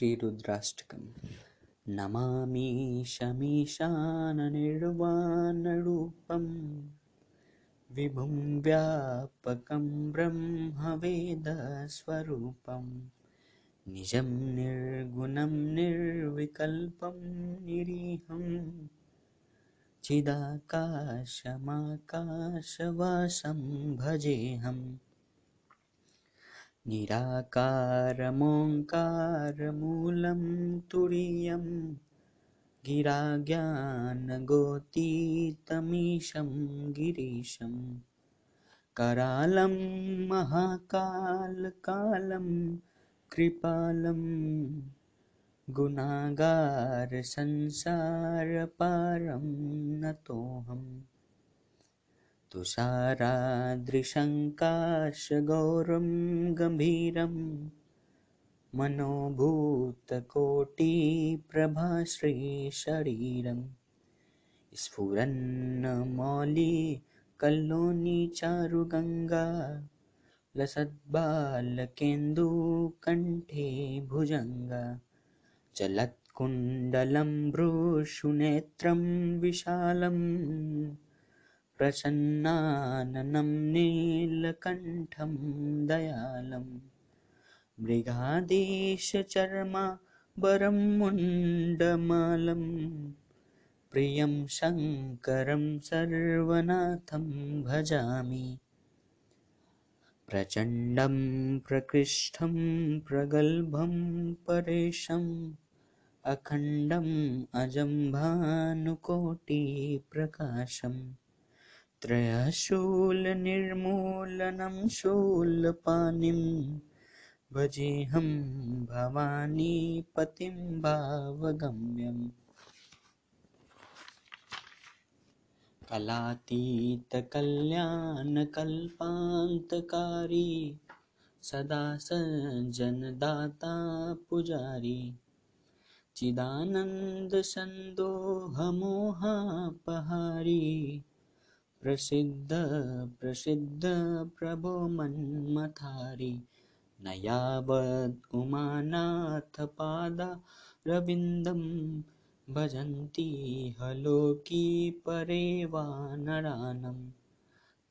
श्रीरुद्राष्टकम्। नमामि शमीशाननिर्वाणरूपं विभुं व्यापकं ब्रह्मवेदस्वरूपं निजं निर्गुणं निर्विकल्पं निरीहं चिदाकाशमाकाशवासं भजेऽहम् निराकारमोङ्कारमूलं तुरीयं गिराज्ञानगोतीतमीशं गिरीशं करालं महाकालकालं कृपालं गुणागारसंसारपारं नतोऽहम् तुषारादृशङ्काशगौरं गम्भीरं मनोभूतकोटिप्रभाश्रीशरीरं स्फुरन्नमौलिकल्लोनिचारुगङ्गा लसद्बालकेन्दुकण्ठे भुजङ्गा चलत्कुण्डलं भ्रूषुनेत्रं विशालम् प्रसन्नाननं नीलकण्ठं दयालं। मृगादेशचर्माम्बरं मुण्डमालं प्रियं शङ्करं सर्वनाथं भजामि। प्रचण्डं प्रकृष्टं प्रगल्भं परेशम्। अखण्डम् अजं भानुकोटिप्रकाशम् त्रयशूलनिर्मूलनं शूलपाणिं भजेऽहं भवानीपतिं भावगम्यम् कलातीतकल्याणकल्पान्तकारी सदा सज्जनदाता पुजारी। चिदानन्दसन्दोहमोहापहारी प्रसिद्ध प्रसिद्ध प्रभो मन्मथारि। न यावद् उमानाथपादारविन्दं भजन्ति हलोकी परे वा नरानं।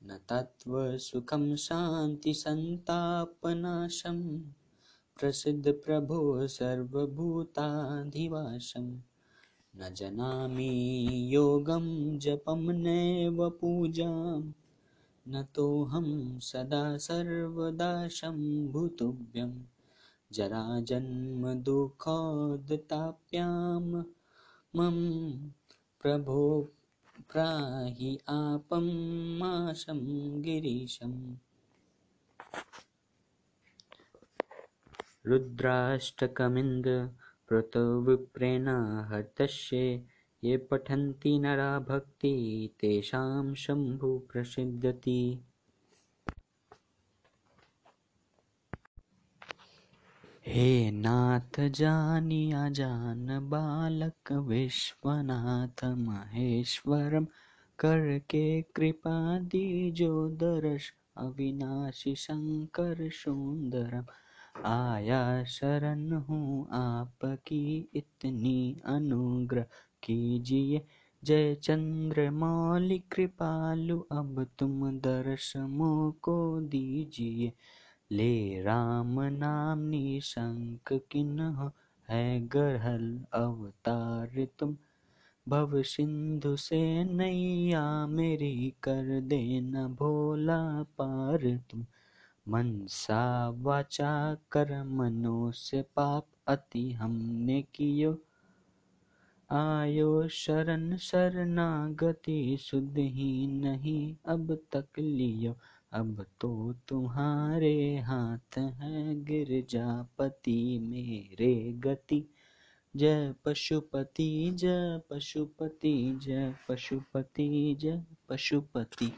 न तत्त्वसुखं शान्तिसन्तापनाशं प्रसिद्ध प्रभो सर्वभूताधिवासम् न जानामि योगं जपं नैव पूजां न तोऽहं सदा सर्वदा शम्भुतुभ्यं जराजन्मदुःखोदताप्यां मम प्रभो प्राहि आपं माशं गिरीशम्। रुद्राष्टकमिन्द्र प्रोतविप्रेण हतस्य ये पठन्ति नरा भक्ति, तेषां शम्भु प्रसिद्धति हे नाथ, जान बालक, विश्वनाथ महेश्वरम करके कृपा दीजो दर्श, अविनाशी शंकर सुंदरम। आया शरण हूँ आपकी इतनी अनुग्रह कीजिए। जय चंद्र मौली कृपालु, अब तुम दर्शनों को दीजिए। ले राम नाम निशंक किन है गरहल अवतार तुम। भव सिंधु से नैया मेरी कर देना भोला पार तुम। मनसा वाचा कर्मणों से पाप अति हमने कियो। आयो शरण शरणागति शुद्ध ही नहीं अब तक लियो। अब तो तुम्हारे हाथ है गिरजापति मेरे गति। जय पशुपति जय पशुपति जय पशुपति जय पशुपति।